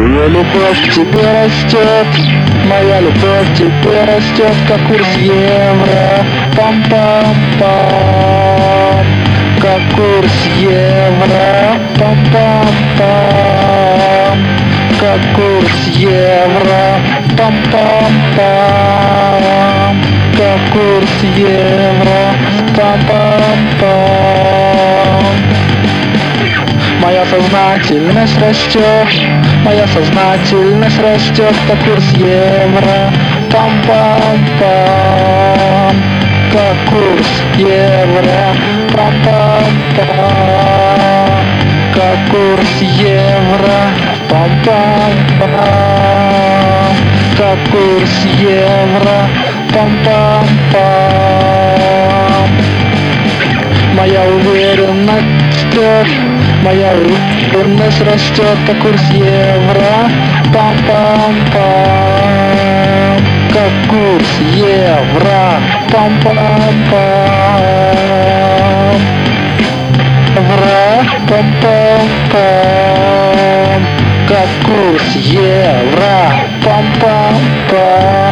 Моя любовь тебе растет, моя любовь тебе растет, как курс евро. Пам-пам-пам, как курс евро. Пам-пам-пам, как курс евро. Пам-пам-пам, как курс евро. Пам-пам-пам. Моя сознательность растет, моя сознательность растет, как курс евро. Пам-пам-пам, как курс евро. Пам-пам-пам, как курс евро. Пам-пам-пам, как курс евро. Пам-пам-пам. Моя уверенность растет, моя уверенность растет, как курс евро. Пам-пам-пам, как курс евро. Пам-пам-пам. Евро, пам-пам-пам, как курс евро. Пам-пам-пам.